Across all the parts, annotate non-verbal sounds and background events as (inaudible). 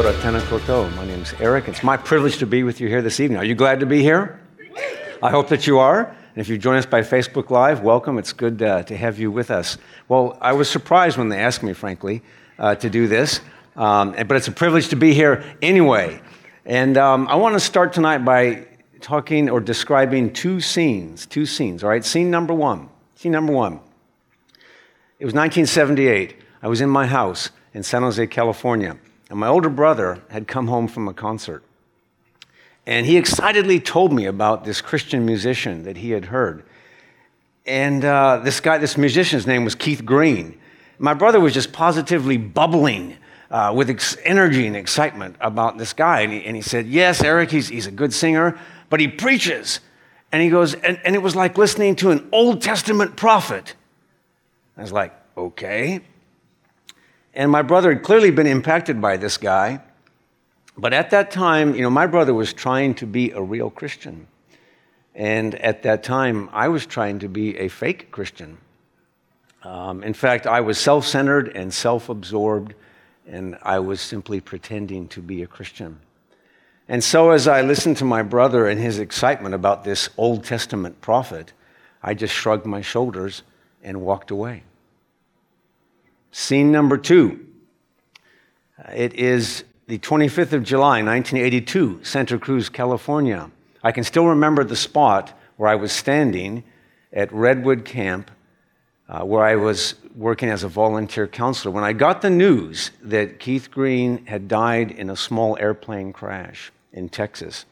Wai kia ora, tēnā koutou. My Eric. It's my privilege to be with you here this evening. Are you glad to be here? I hope that you are. And if you join us by Facebook Live, welcome. It's good uh, to have you with us. Well, I was surprised when they asked me, frankly, uh, to do this, um, but it's a privilege to be here anyway. And um, I want to start tonight by talking or describing two scenes. Two scenes, all right? Scene number one. Scene number one. It was 1978. I was in my house in San Jose, California. And my older brother had come home from a concert. And he excitedly told me about this Christian musician that he had heard. And uh, this guy, this musician's name was Keith Green. My brother was just positively bubbling uh, with ex- energy and excitement about this guy. And he, and he, said, Yes, Eric, he's, he's a good singer, but he preaches. And he goes, and, and it was like listening to an Old Testament prophet. I was like, Okay. And my brother had clearly been impacted by this guy. But at that time, you know, my brother was trying to be a real Christian. And at that time, I was trying to be a fake Christian. Um, in fact, I was self centered and self absorbed, and I was simply pretending to be a Christian. And so, as I listened to my brother and his excitement about this Old Testament prophet, I just shrugged my shoulders and walked away. Scene number two. It is the 25th of July, 1982, Santa Cruz, California. I can still remember the spot where I was standing at Redwood Camp, uh, where I was working as a volunteer counselor, when I got the news that Keith Green had died in a small airplane crash in Texas.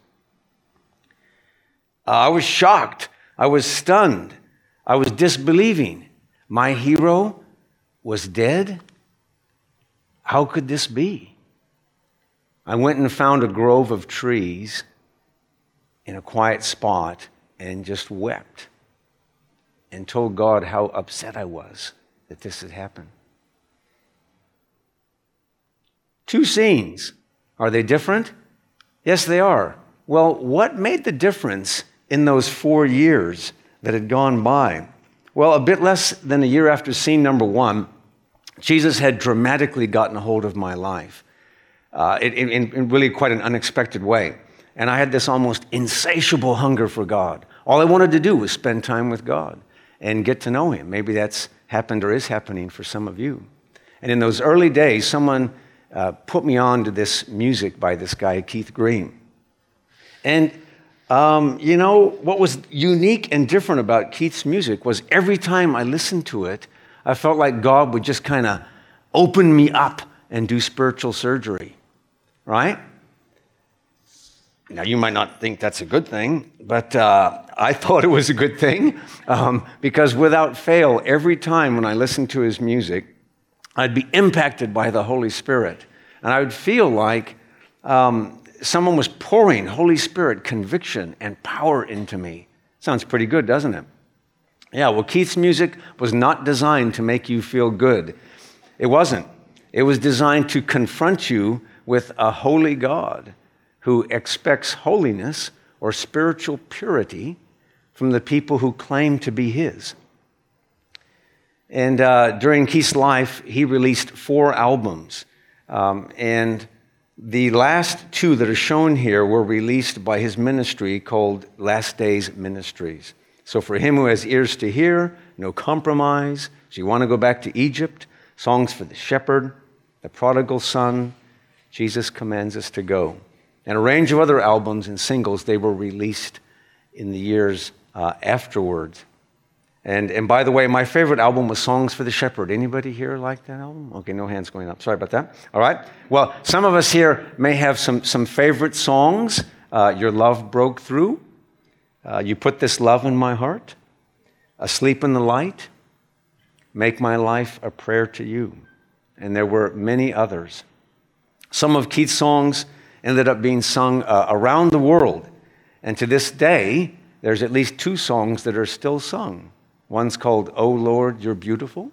Uh, I was shocked. I was stunned. I was disbelieving. My hero was dead? How could this be? I went and found a grove of trees in a quiet spot and just wept and told God how upset I was that this had happened. Two scenes. Are they different? Yes, they are. Well, what made the difference in those four years that had gone by? Well, a bit less than a year after scene number one, Jesus had dramatically gotten a hold of my life uh, in, in, in really quite an unexpected way. And I had this almost insatiable hunger for God. All I wanted to do was spend time with God and get to know Him. Maybe that's happened or is happening for some of you. And in those early days, someone uh, put me on to this music by this guy, Keith Green. And, um, you know, what was unique and different about Keith's music was every time I listened to it, I felt like God would just kind of open me up and do spiritual surgery, right? Now, you might not think that's a good thing, but uh, I (laughs) thought it was a good thing um, because without fail, every time when I listened to his music, I'd be impacted by the Holy Spirit. And I would feel like um, someone was pouring Holy Spirit conviction and power into me. Sounds pretty good, doesn't it? Yeah, well, Keith's music was not designed to make you feel good. It wasn't. It was designed to confront you with a holy God who expects holiness or spiritual purity from the people who claim to be his. And uh, during Keith's life, he released four albums. Um, and the last two that are shown here were released by his ministry called Last Days Ministries. So, for him who has ears to hear, no compromise. So, you want to go back to Egypt? Songs for the shepherd, the prodigal son. Jesus commands us to go. And a range of other albums and singles, they were released in the years uh, afterwards. And, and by the way, my favorite album was Songs for the Shepherd. Anybody here like that album? Okay, no hands going up. Sorry about that. All right. Well, some of us here may have some, some favorite songs. Uh, Your Love Broke Through. Uh, you put this love in my heart, asleep in the light, make my life a prayer to you. And there were many others. Some of Keith's songs ended up being sung uh, around the world. And to this day, there's at least two songs that are still sung. One's called, Oh Lord, You're Beautiful,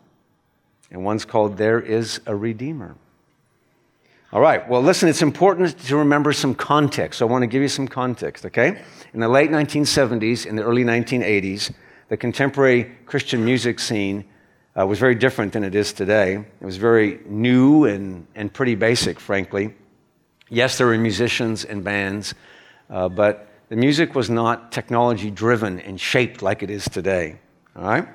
and one's called, There Is a Redeemer. All right, well, listen, it's important to remember some context. So I want to give you some context, okay? In the late 1970s, in the early 1980s, the contemporary Christian music scene uh, was very different than it is today. It was very new and, and pretty basic, frankly. Yes, there were musicians and bands, uh, but the music was not technology driven and shaped like it is today. All right?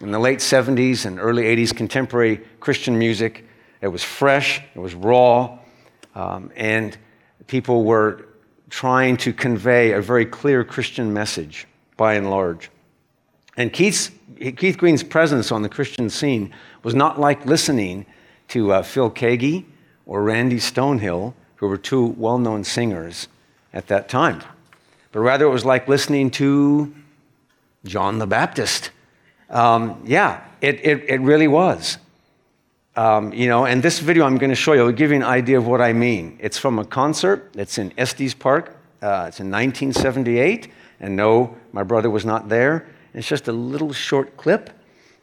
In the late 70s and early 80s, contemporary Christian music, it was fresh, it was raw, um, and people were trying to convey a very clear Christian message by and large. And Keith's, Keith Green's presence on the Christian scene was not like listening to uh, Phil Keaggy or Randy Stonehill, who were two well known singers at that time, but rather it was like listening to John the Baptist. Um, yeah, it, it, it, really was. Um, you know, and this video I'm going to show you will give you an idea of what I mean. It's from a concert. It's in Estes Park. Uh, it's in 1978. And no, my brother was not there. It's just a little short clip.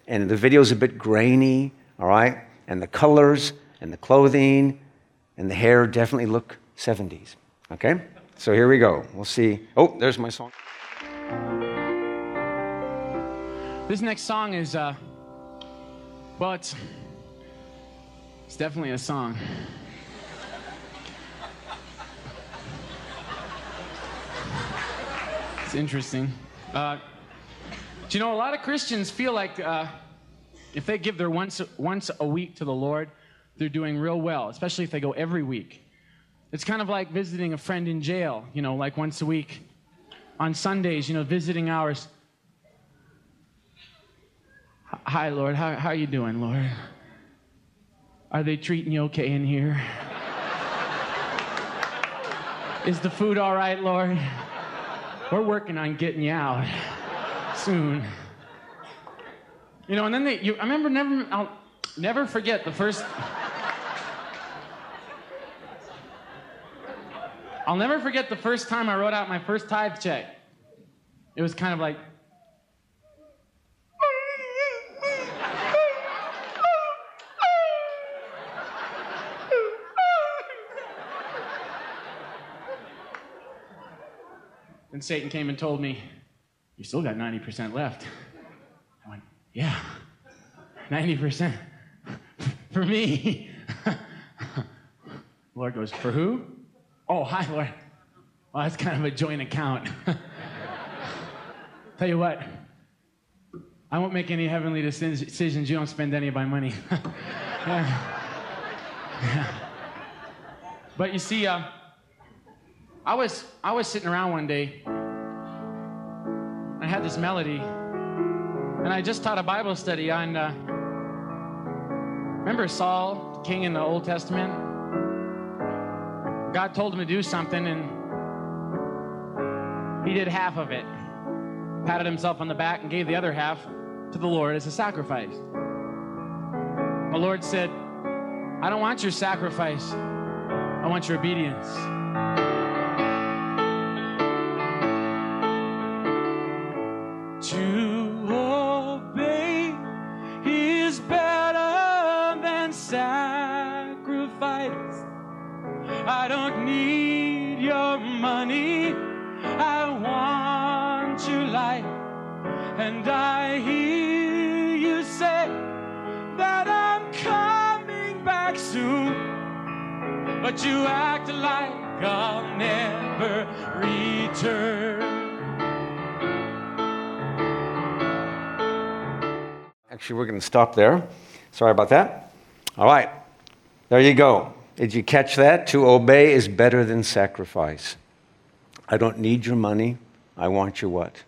And the video's a bit grainy, all right? And the colors and the clothing and the hair definitely look 70s. Okay? So here we go. We'll see. Oh, there's my song. This next song is, uh, well, it's, definitely a song. It's interesting. Uh, do you know, a lot of Christians feel like uh, if they give their once, once a week to the Lord, they're doing real well, especially if they go every week. It's kind of like visiting a friend in jail, you know, like once a week. On Sundays, you know, visiting hours. Hi, Lord. How, how are you doing, Lord? Are they treating you okay in here? Is the food all right, Lord? We're working on getting you out soon. You know, and then they, you, I remember never, I'll never forget the first. I'll never forget the first time I wrote out my first tithe check. It was kind of like, And Satan came and told me, You still got 90% left. I went, Yeah, 90%. (laughs) For me. (laughs) Lord goes, For who? Oh, hi, Lord. Well, that's kind of a joint account. (laughs) Tell you what, I won't make any heavenly decisions. You don't spend any of my money. yeah. Yeah. But you see, uh, I was I was sitting around one day. I had this melody, and I just taught a Bible study on. Uh, remember Saul, king in the Old Testament? God told him to do something, and he did half of it. Patted himself on the back and gave the other half to the Lord as a sacrifice. The Lord said, I don't want your sacrifice, I want your obedience. And I hear you say that I'm coming back soon. But you act like I'll never return. Actually, we're going to stop there. Sorry about that. All right. There you go. Did you catch that? To obey is better than sacrifice. I don't need your money. I want your what?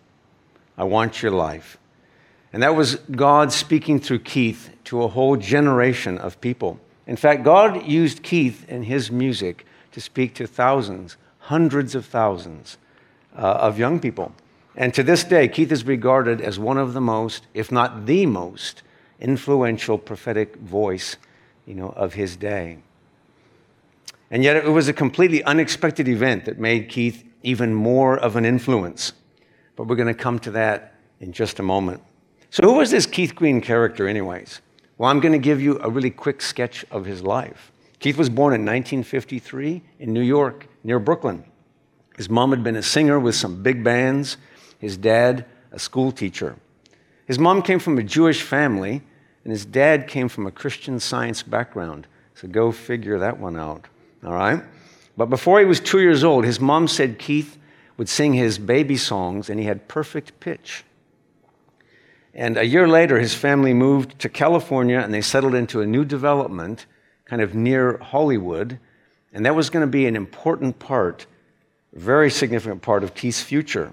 I want your life. And that was God speaking through Keith to a whole generation of people. In fact, God used Keith and his music to speak to thousands, hundreds of thousands uh, of young people. And to this day, Keith is regarded as one of the most, if not the most, influential prophetic voice you know, of his day. And yet, it was a completely unexpected event that made Keith even more of an influence. But we're going to come to that in just a moment. So, who was this Keith Green character, anyways? Well, I'm going to give you a really quick sketch of his life. Keith was born in 1953 in New York, near Brooklyn. His mom had been a singer with some big bands, his dad, a school teacher. His mom came from a Jewish family, and his dad came from a Christian science background. So go figure that one out, all right? But before he was two years old, his mom said Keith would sing his baby songs and he had perfect pitch. And a year later, his family moved to California and they settled into a new development kind of near Hollywood. And that was going to be an important part, very significant part of Keith's future.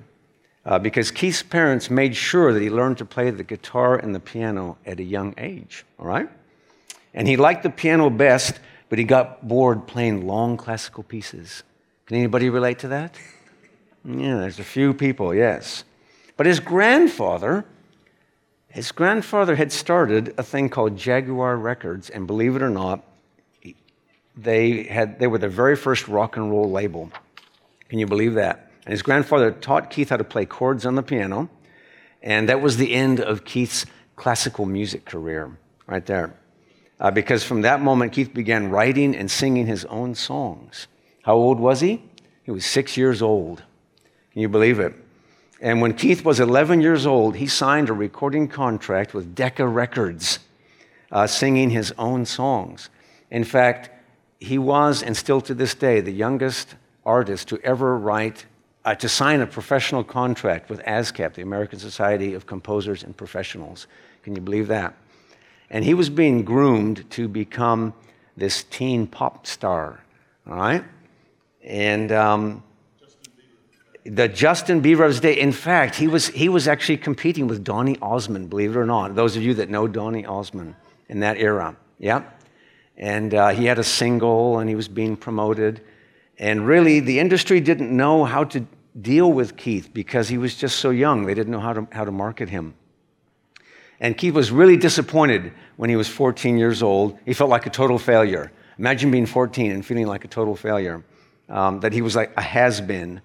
Uh, because Keith's parents made sure that he learned to play the guitar and the piano at a young age, all right? And he liked the piano best, but he got bored playing long classical pieces. Can anybody relate to that? Yeah, there's a few people, yes. But his grandfather, his grandfather had started a thing called Jaguar Records, and believe it or not, they, had, they were the very first rock and roll label. Can you believe that? And his grandfather taught Keith how to play chords on the piano, and that was the end of Keith's classical music career, right there. Uh, because from that moment, Keith began writing and singing his own songs. How old was he? He was six years old. Can you believe it? And when Keith was 11 years old, he signed a recording contract with Decca Records, uh, singing his own songs. In fact, he was, and still to this day, the youngest artist to ever write, uh, to sign a professional contract with ASCAP, the American Society of Composers and Professionals. Can you believe that? And he was being groomed to become this teen pop star, all right? And um, the Justin Bieber of his day. In fact, he was, he was actually competing with Donny Osmond, believe it or not. Those of you that know Donny Osmond in that era. Yeah. And uh, he had a single and he was being promoted. And really, the industry didn't know how to deal with Keith because he was just so young. They didn't know how to, how to market him. And Keith was really disappointed when he was 14 years old. He felt like a total failure. Imagine being 14 and feeling like a total failure, um, that he was like a has been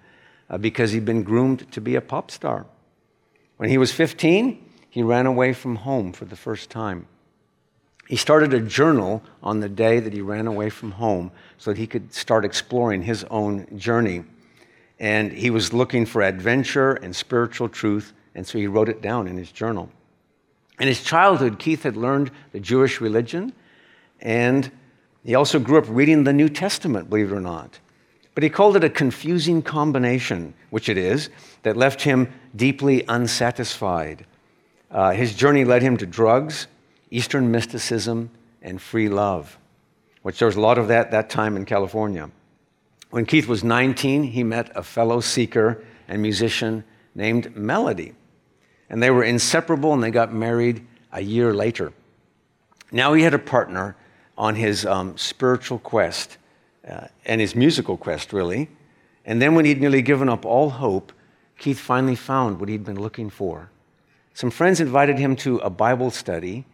Uh, because he'd been groomed to be a pop star. When he was 15, he ran away from home for the first time. He started a journal on the day that he ran away from home so that he could start exploring his own journey. And he was looking for adventure and spiritual truth, and so he wrote it down in his journal. In his childhood, Keith had learned the Jewish religion, and he also grew up reading the New Testament, believe it or not. But he called it a confusing combination, which it is, that left him deeply unsatisfied. Uh, his journey led him to drugs, Eastern mysticism, and free love, which there was a lot of that that time in California. When Keith was 19, he met a fellow seeker and musician named Melody. And they were inseparable and they got married a year later. Now he had a partner on his um, spiritual quest uh, and his musical quest, really. And then, when he'd nearly given up all hope, Keith finally found what he'd been looking for. Some friends invited him to a Bible study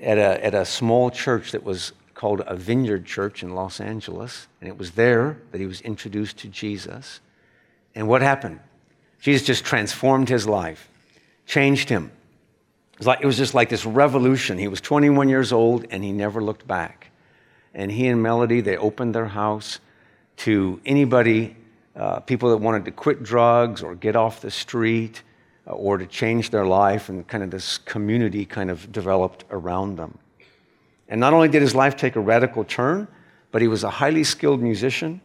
at a, at a small church that was called a Vineyard Church in Los Angeles. And it was there that he was introduced to Jesus. And what happened? Jesus just transformed his life, changed him. It was, like, it was just like this revolution. He was 21 years old and he never looked back and he and Melody, they opened their house to anybody, uh, people that wanted to quit drugs or get off the street uh, or to change their life, and kind of this community kind of developed around them. And not only did his life take a radical turn, but he was a highly skilled musician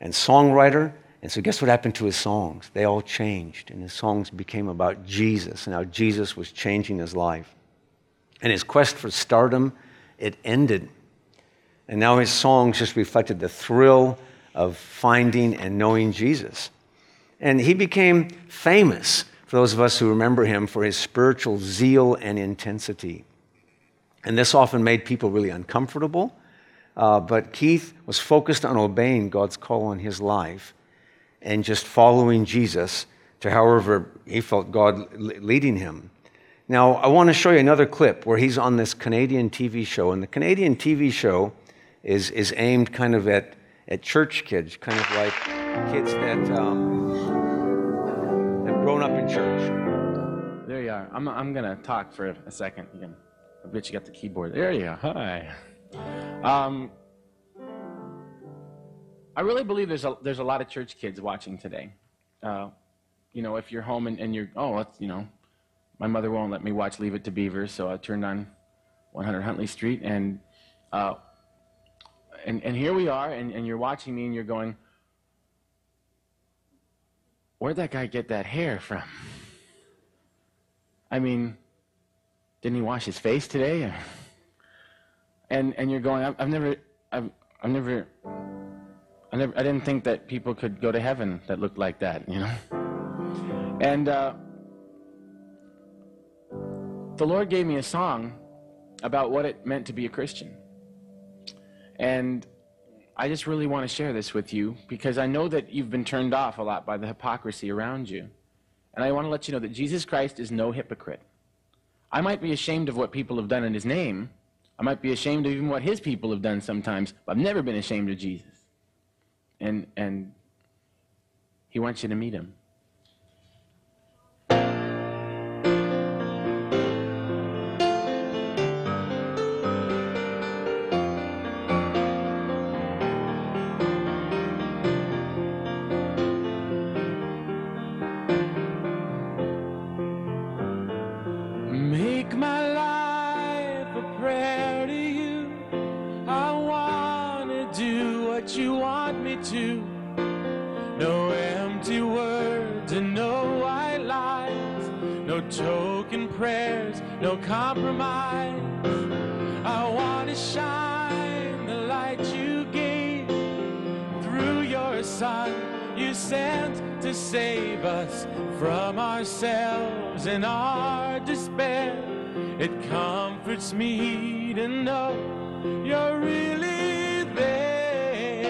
and songwriter. And so, guess what happened to his songs? They all changed, and his songs became about Jesus and how Jesus was changing his life. And his quest for stardom, it ended and now his songs just reflected the thrill of finding and knowing Jesus. And he became famous for those of us who remember him for his spiritual zeal and intensity. And this often made people really uncomfortable. Uh, but Keith was focused on obeying God's call on his life and just following Jesus to however he felt God leading him. Now, I want to show you another clip where he's on this Canadian TV show. And the Canadian TV show is, is aimed kind of at, at church kids, kind of like kids that um, have grown up in church. There you are. I'm, I'm going to talk for a second. I bet you got the keyboard. There you are. Hi. Um, I really believe there's a, there's a lot of church kids watching today. Uh, you know, if you're home and, and you're, oh, you know, my mother won't let me watch Leave It to Beaver, so I turned on 100 Huntley Street, and uh, and, and here we are, and, and you're watching me, and you're going, Where'd that guy get that hair from? I mean, didn't he wash his face today? And, and you're going, I've, I've never, I've, I've never, I never, I didn't think that people could go to heaven that looked like that, you know? And uh, the Lord gave me a song about what it meant to be a Christian. And I just really want to share this with you because I know that you've been turned off a lot by the hypocrisy around you. And I want to let you know that Jesus Christ is no hypocrite. I might be ashamed of what people have done in his name. I might be ashamed of even what his people have done sometimes, but I've never been ashamed of Jesus. And and he wants you to meet him. No compromise. I want to shine the light you gave through your son you sent to save us from ourselves and our despair. It comforts me to know you're really there.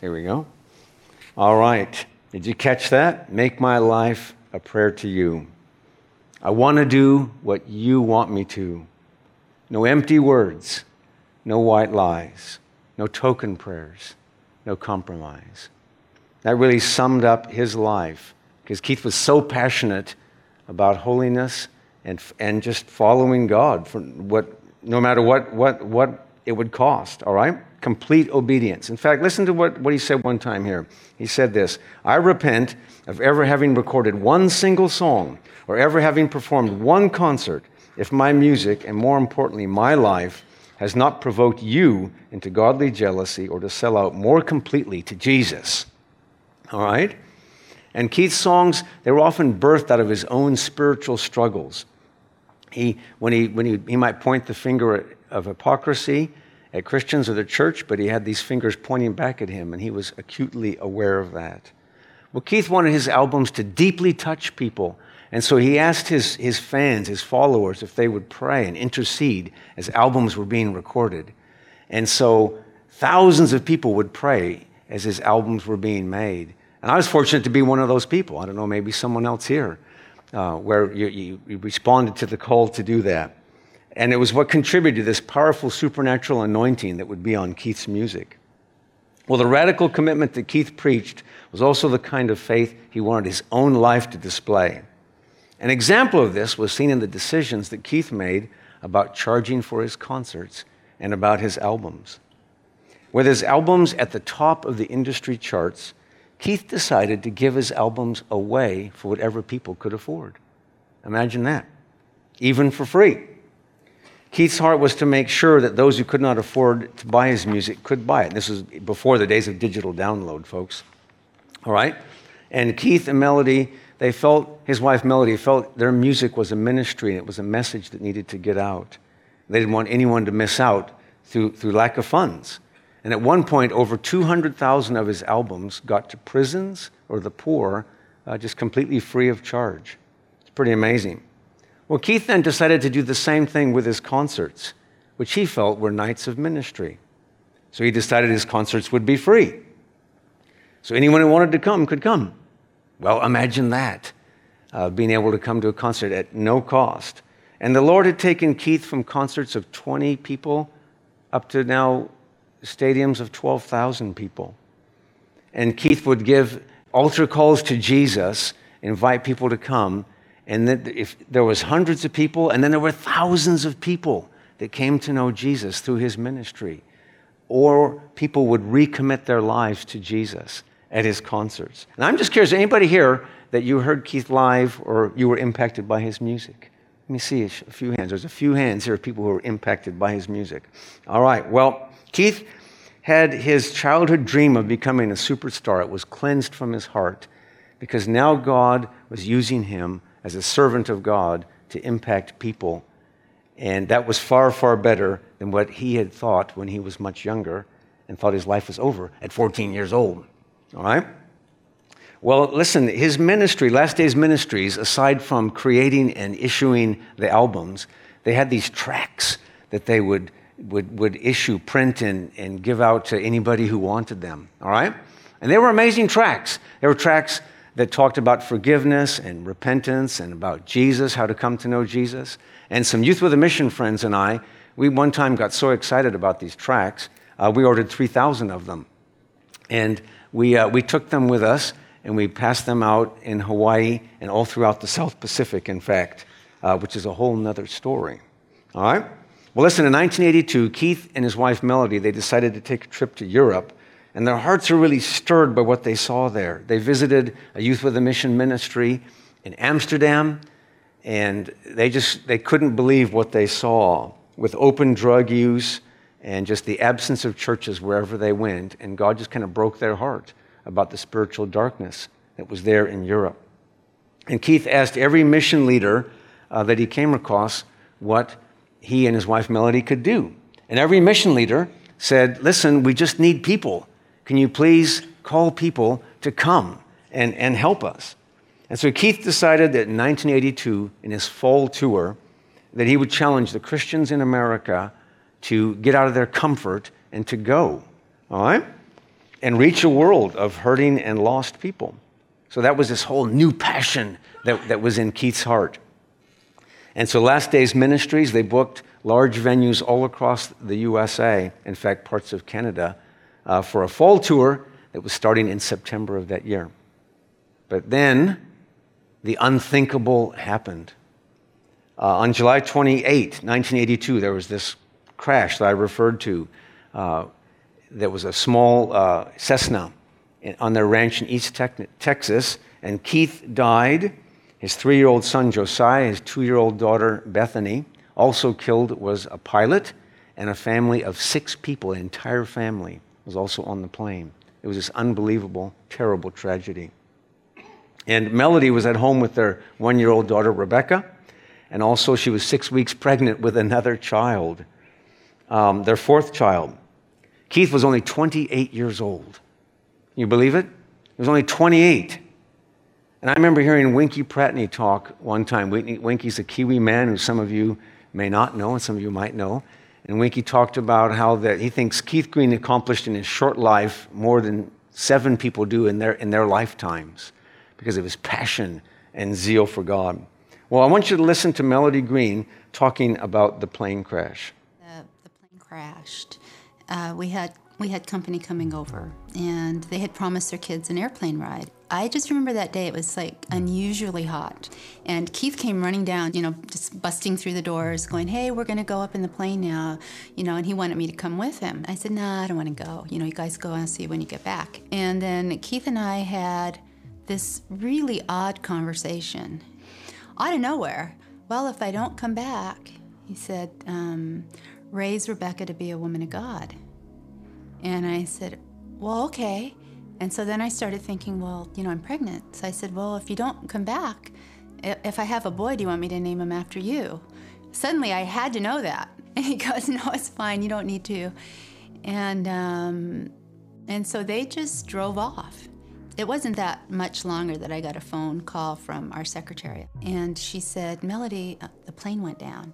Here we go. All right. Did you catch that? Make my life a prayer to you. I want to do what you want me to. No empty words, no white lies, no token prayers, no compromise. That really summed up his life because Keith was so passionate about holiness and, and just following God for what, no matter what, what, what it would cost, all right? Complete obedience. In fact, listen to what, what he said one time here. He said this I repent of ever having recorded one single song or ever having performed one concert if my music, and more importantly, my life, has not provoked you into godly jealousy or to sell out more completely to Jesus. All right? And Keith's songs, they were often birthed out of his own spiritual struggles. He, when he, when he, he might point the finger of hypocrisy at Christians or the church, but he had these fingers pointing back at him, and he was acutely aware of that. Well, Keith wanted his albums to deeply touch people, and so he asked his, his fans, his followers, if they would pray and intercede as albums were being recorded. And so thousands of people would pray as his albums were being made. And I was fortunate to be one of those people. I don't know, maybe someone else here, uh, where you, you, you responded to the call to do that. And it was what contributed to this powerful supernatural anointing that would be on Keith's music. Well, the radical commitment that Keith preached was also the kind of faith he wanted his own life to display. An example of this was seen in the decisions that Keith made about charging for his concerts and about his albums. With his albums at the top of the industry charts, Keith decided to give his albums away for whatever people could afford. Imagine that, even for free. Keith's heart was to make sure that those who could not afford to buy his music could buy it. This was before the days of digital download, folks. All right? And Keith and Melody, they felt, his wife Melody felt their music was a ministry and it was a message that needed to get out. They didn't want anyone to miss out through, through lack of funds. And at one point, over 200,000 of his albums got to prisons or the poor uh, just completely free of charge. It's pretty amazing. Well, Keith then decided to do the same thing with his concerts, which he felt were nights of ministry. So he decided his concerts would be free. So anyone who wanted to come could come. Well, imagine that, uh, being able to come to a concert at no cost. And the Lord had taken Keith from concerts of 20 people up to now stadiums of 12,000 people. And Keith would give altar calls to Jesus, invite people to come. And then if there was hundreds of people, and then there were thousands of people that came to know Jesus through his ministry. Or people would recommit their lives to Jesus at his concerts. And I'm just curious, anybody here that you heard Keith live or you were impacted by his music? Let me see a few hands. There's a few hands here of people who were impacted by his music. All right. Well, Keith had his childhood dream of becoming a superstar. It was cleansed from his heart because now God was using him as a servant of God to impact people. And that was far, far better than what he had thought when he was much younger and thought his life was over at 14 years old. All right? Well, listen, his ministry, Last Days Ministries, aside from creating and issuing the albums, they had these tracks that they would, would, would issue, print, and, and give out to anybody who wanted them. All right? And they were amazing tracks. They were tracks that talked about forgiveness and repentance and about Jesus, how to come to know Jesus. And some Youth with a Mission friends and I, we one time got so excited about these tracks, uh, we ordered 3,000 of them. And we, uh, we took them with us and we passed them out in Hawaii and all throughout the South Pacific, in fact, uh, which is a whole other story. All right? Well, listen, in 1982, Keith and his wife Melody, they decided to take a trip to Europe, and their hearts were really stirred by what they saw there. They visited a Youth with a Mission ministry in Amsterdam, and they just they couldn't believe what they saw with open drug use and just the absence of churches wherever they went, and God just kind of broke their heart about the spiritual darkness that was there in Europe. And Keith asked every mission leader uh, that he came across what he and his wife Melody could do. And every mission leader said, Listen, we just need people. Can you please call people to come and, and help us? And so Keith decided that in 1982, in his fall tour, that he would challenge the Christians in America to get out of their comfort and to go. All right? and reach a world of hurting and lost people. So that was this whole new passion that, that was in Keith's heart. And so Last Days Ministries, they booked large venues all across the USA, in fact, parts of Canada, uh, for a fall tour that was starting in September of that year. But then the unthinkable happened. Uh, on July 28, 1982, there was this crash that I referred to. Uh, there was a small uh, Cessna on their ranch in East Texas, and Keith died. His three year old son Josiah, his two year old daughter Bethany, also killed was a pilot, and a family of six people, an entire family, was also on the plane. It was this unbelievable, terrible tragedy. And Melody was at home with their one year old daughter Rebecca, and also she was six weeks pregnant with another child, um, their fourth child. Keith was only 28 years old. You believe it? He was only 28. And I remember hearing Winkie Pratney talk one time. Winkie's a Kiwi man who some of you may not know and some of you might know. And Winkie talked about how that he thinks Keith Green accomplished in his short life more than seven people do in their, in their lifetimes because of his passion and zeal for God. Well, I want you to listen to Melody Green talking about the plane crash. The, plane crashed uh, we had we had company coming over, and they had promised their kids an airplane ride. I just remember that day; it was like unusually hot, and Keith came running down, you know, just busting through the doors, going, "Hey, we're going to go up in the plane now," you know, and he wanted me to come with him. I said, "Nah, I don't want to go. You know, you guys go and see when you get back." And then Keith and I had this really odd conversation out of nowhere. Well, if I don't come back, he said. Um, raise Rebecca to be a woman of God. And I said, Well, okay. And so then I started thinking, Well, you know, I'm pregnant. So I said, Well, if you don't come back, if I have a boy, do you want me to name him after you? Suddenly I had to know that. (laughs) And he goes, No, it's fine. You don't need to. And, um, and so they just drove off. It wasn't that much longer that I got a phone call from our secretary. And she said, Melody, uh, the plane went down.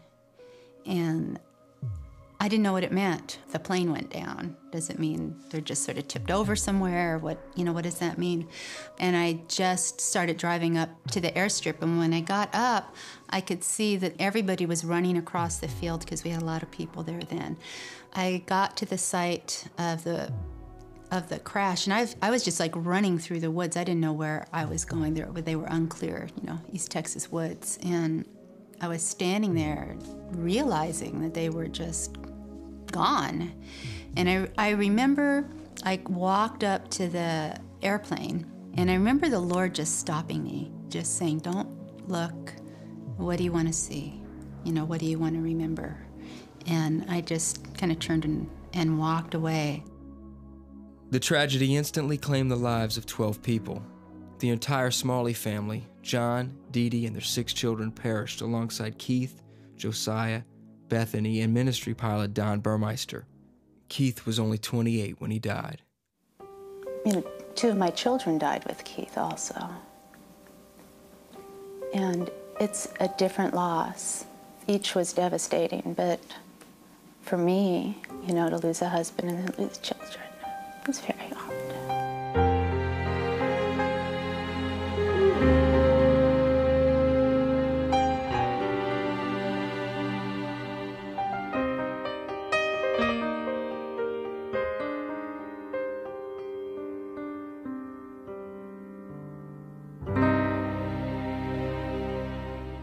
And I didn't know what it meant. The plane went down. Does it mean they're just sort of tipped over somewhere? What you know? What does that mean? And I just started driving up to the airstrip, and when I got up, I could see that everybody was running across the field because we had a lot of people there then. I got to the site of the of the crash, and I, I was just like running through the woods. I didn't know where I was going. There, they were unclear, you know, East Texas woods, and I was standing there realizing that they were just gone. And I, I remember I walked up to the airplane and I remember the Lord just stopping me, just saying, Don't look. What do you want to see? You know, what do you want to remember? And I just kind of turned and, and walked away. The tragedy instantly claimed the lives of 12 people. The entire Smalley family, John, Dee Dee, and their six children perished alongside Keith, Josiah, Bethany, and ministry pilot Don Burmeister. Keith was only 28 when he died. You know, two of my children died with Keith also. And it's a different loss. Each was devastating, but for me, you know, to lose a husband and then lose children, it was very hard.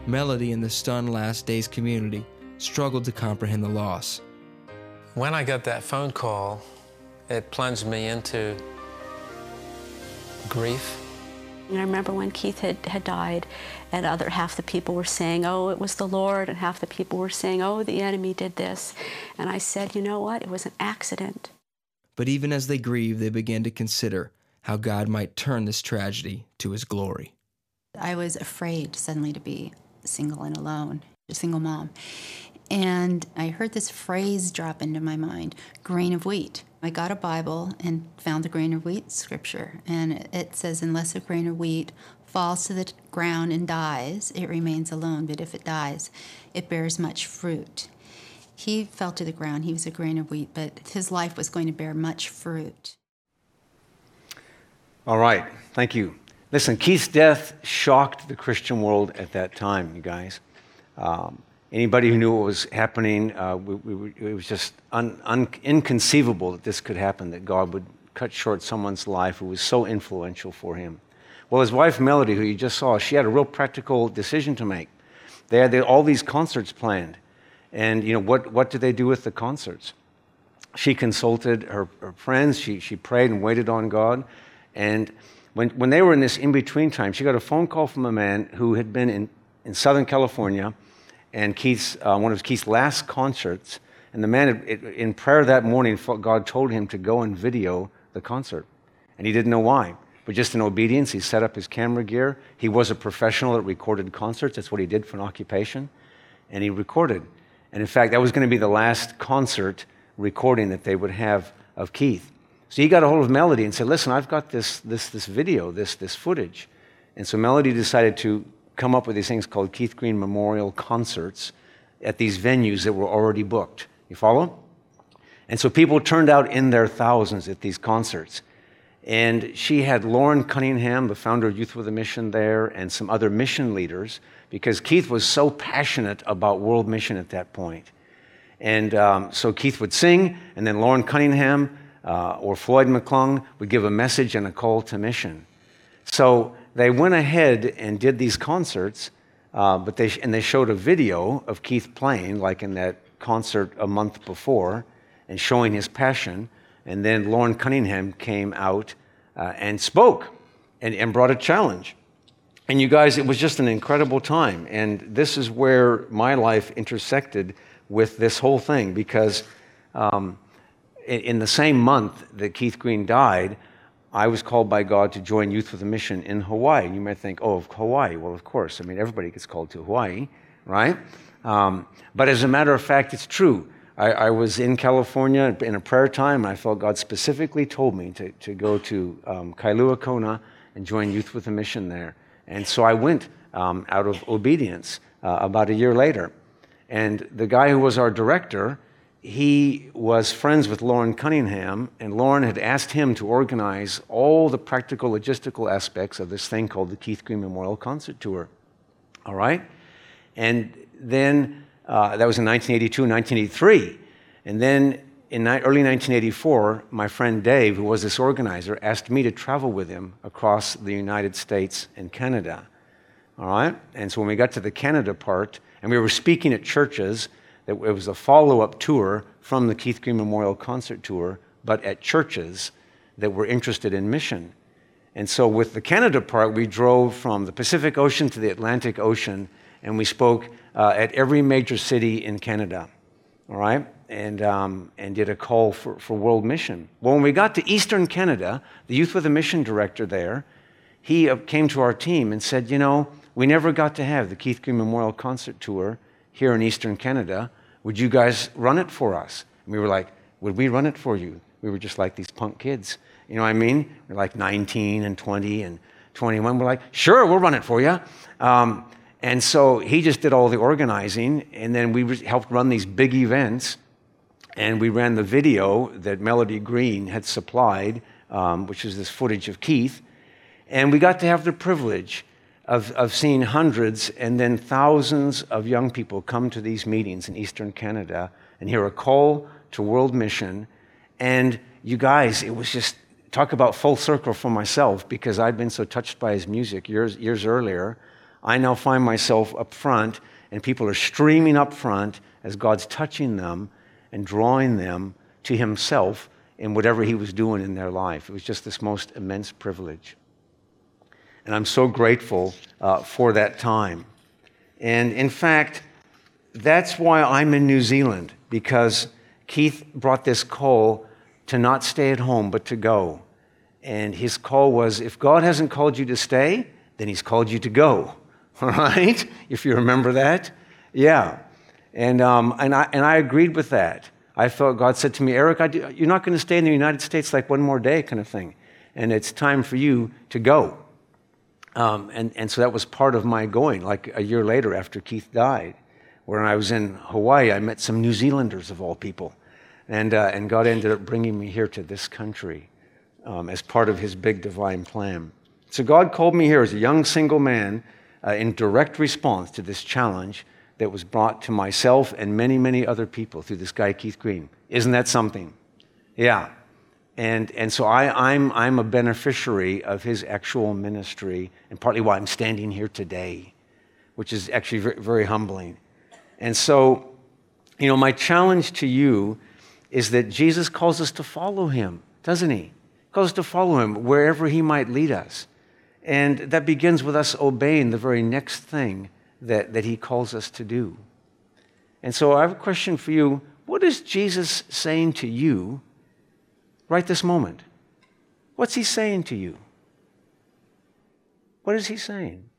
Melody and the stunned Last Days community struggled to comprehend the loss. When I got that phone call, it plunged me into grief. And I remember when Keith had, had died, and other half the people were saying, oh, it was the Lord, and half the people were saying, oh, the enemy did this. And I said, you know what? It was an accident. But even as they grieved, they began to consider how God might turn this tragedy to his glory. I was afraid suddenly to be single and alone, a single mom. And I heard this phrase drop into my mind grain of wheat. I got a Bible and found the grain of wheat scripture. And it says, Unless a grain of wheat falls to the ground and dies, it remains alone. But if it dies, it bears much fruit. He fell to the ground. He was a grain of wheat, but his life was going to bear much fruit. All right. Thank you. Listen, Keith's death shocked the Christian world at that time, you guys. Um, anybody who knew what was happening, uh, we, we, it was just un, un, inconceivable that this could happen, that God would cut short someone's life who was so influential for him. Well, his wife, Melody, who you just saw, she had a real practical decision to make. They had all these concerts planned. And, you know, what, what did they do with the concerts? She consulted her, her friends. She, she prayed and waited on God. And when, when they were in this in between time, she got a phone call from a man who had been in, in Southern California and Keith's, uh, one of Keith's last concerts. And the man, had, in prayer that morning, God told him to go and video the concert. And he didn't know why. But just in obedience, he set up his camera gear. He was a professional that recorded concerts. That's what he did for an occupation. And he recorded. And in fact, that was going to be the last concert recording that they would have of Keith. So he got a hold of Melody and said, Listen, I've got this, this, this video, this, this footage. And so Melody decided to come up with these things called Keith Green Memorial Concerts at these venues that were already booked. You follow? And so people turned out in their thousands at these concerts. And she had Loren Cunningham, the founder of Youth with a Mission, there, and some other mission leaders, because Keith was so passionate about world mission at that point. And um, so Keith would sing, and then Loren Cunningham uh, or Floyd McClung would give a message and a call to mission. So they went ahead and did these concerts, uh, but they, and they showed a video of Keith playing, like in that concert a month before, and showing his passion. And then Loren Cunningham came out uh, and spoke and, and brought a challenge. And you guys, it was just an incredible time. And this is where my life intersected with this whole thing because um, in the same month that Keith Green died, I was called by God to join Youth with a Mission in Hawaii. You might think, oh, Hawaii. Well, of course. I mean, everybody gets called to Hawaii, right? Um, but as a matter of fact, it's true. I, I, was in California in a prayer time, and I felt God specifically told me to, to go to um, Kailua Kona and join Youth with a Mission there. And so I went um, out of obedience uh, about a year later. And the guy who was our director, he was friends with Loren Cunningham, and Lauren had asked him to organize all the practical logistical aspects of this thing called the Keith Green Memorial Concert Tour. All right? And then uh, that was in 1982 and 1983. And then in ni- early 1984, my friend Dave, who was this organizer, asked me to travel with him across the United States and Canada. All right? And so when we got to the Canada part, and we were speaking at churches, it was a follow up tour from the Keith Green Memorial Concert Tour, but at churches that were interested in mission. And so, with the Canada part, we drove from the Pacific Ocean to the Atlantic Ocean and we spoke uh, at every major city in Canada, all right? And, um, and did a call for, for world mission. Well, when we got to Eastern Canada, the Youth with a Mission director there, he uh, came to our team and said, You know, we never got to have the Keith Green Memorial Concert Tour here in Eastern Canada. Would you guys run it for us? And we were like, Would we run it for you? We were just like these punk kids. You know what I mean? We're like 19 and 20 and 21. We're like, Sure, we'll run it for you. Um, and so he just did all the organizing, and then we helped run these big events. And we ran the video that Melody Green had supplied, um, which is this footage of Keith. And we got to have the privilege of, of seeing hundreds and then thousands of young people come to these meetings in Eastern Canada and hear a call to world mission. And you guys, it was just talk about full circle for myself because I'd been so touched by his music years, years earlier. I now find myself up front, and people are streaming up front as God's touching them and drawing them to Himself in whatever He was doing in their life. It was just this most immense privilege. And I'm so grateful uh, for that time. And in fact, that's why I'm in New Zealand, because Keith brought this call to not stay at home, but to go. And his call was if God hasn't called you to stay, then he's called you to go. (laughs) All right? If you remember that? Yeah. And, um, and, I, and I agreed with that. I felt God said to me, Eric, do, you're not going to stay in the United States like one more day, kind of thing. And it's time for you to go. Um, and, and so that was part of my going, like a year later after Keith died. When I was in Hawaii, I met some New Zealanders of all people. And, uh, and God ended up bringing me here to this country um, as part of his big divine plan. So God called me here as a young single man uh, in direct response to this challenge that was brought to myself and many, many other people through this guy, Keith Green. Isn't that something? Yeah. And, and so I, I'm, I'm a beneficiary of his actual ministry, and partly why I'm standing here today, which is actually very, very humbling. And so, you know, my challenge to you is that Jesus calls us to follow him, doesn't he? he calls us to follow him wherever he might lead us. And that begins with us obeying the very next thing that, that he calls us to do. And so I have a question for you. What is Jesus saying to you right this moment? What's he saying to you? What is he saying?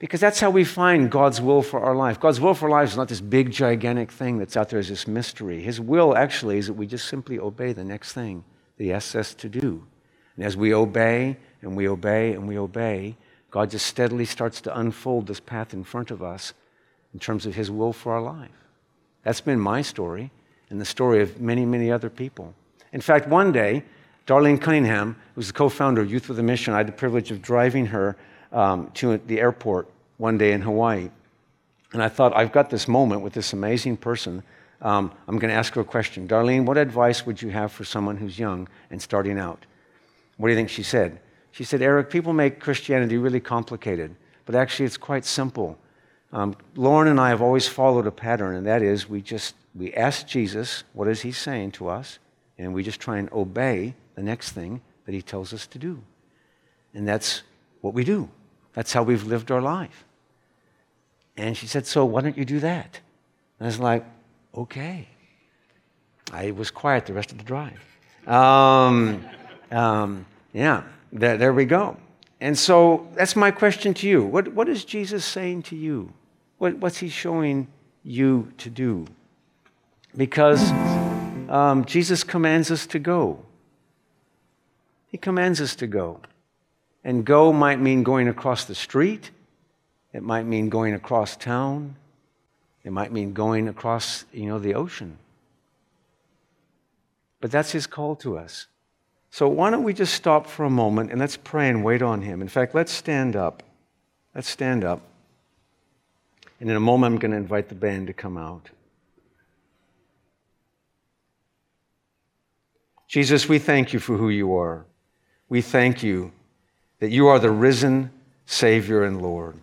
Because that's how we find God's will for our life. God's will for our life is not this big, gigantic thing that's out there as this mystery. His will actually is that we just simply obey the next thing that He asks us to do. And as we obey and we obey and we obey, God just steadily starts to unfold this path in front of us in terms of His will for our life. That's been my story and the story of many, many other people. In fact, one day, Darlene Cunningham, who's the co founder of Youth with a Mission, I had the privilege of driving her um, to the airport one day in Hawaii. And I thought, I've got this moment with this amazing person. Um, I'm going to ask her a question. Darlene, what advice would you have for someone who's young and starting out? What do you think she said? She said, Eric, people make Christianity really complicated, but actually it's quite simple. Um, Loren and I have always followed a pattern, and that is we just we ask Jesus, what is he saying to us? And we just try and obey the next thing that he tells us to do. And that's what we do. That's how we've lived our life. And she said, So why don't you do that? And I was like, Okay. I was quiet the rest of the drive. Um, um, yeah, there, there we go. And so that's my question to you. What, what is Jesus saying to you? What, what's he showing you to do? Because um, Jesus commands us to go. He commands us to go. And go might mean going across the street, it might mean going across town, it might mean going across, you know, the ocean. But that's his call to us. So why don't we just stop for a moment and let's pray and wait on him. In fact, let's stand up. Let's stand up. And in a moment, I'm going to invite the band to come out. Jesus, we thank you for who you are. We thank you that you are the risen Savior and Lord,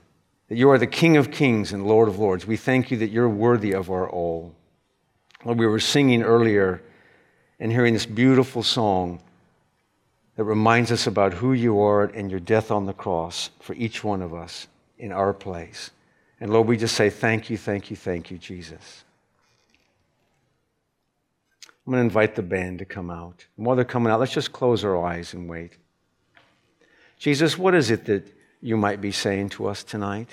that you are the King of kings and Lord of lords. We thank you that you're worthy of our all. Lord, we were singing earlier and hearing this beautiful song that reminds us about who you are and your death on the cross for each one of us in our place. And Lord, we just say thank you, thank you, thank you, Jesus. I'm going to invite the band to come out. And while they're coming out, let's just close our eyes and wait. Jesus, what is it that you might be saying to us tonight?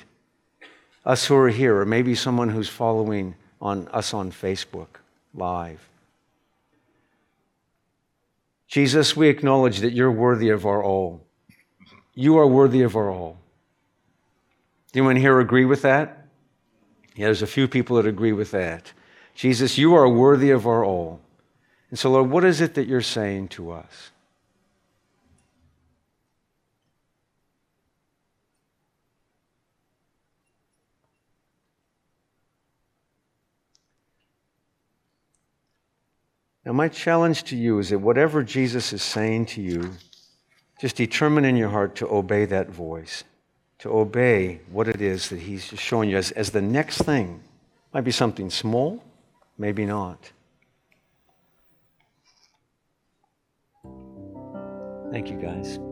Us who are here, or maybe someone who's following on us on Facebook live. Jesus, we acknowledge that you're worthy of our all. You are worthy of our all. Anyone here agree with that? Yeah, there's a few people that agree with that. Jesus, you are worthy of our all. And so, Lord, what is it that you're saying to us? Now, my challenge to you is that whatever Jesus is saying to you, just determine in your heart to obey that voice, to obey what it is that He's just showing you as, as the next thing. Might be something small, maybe not. Thank you, guys.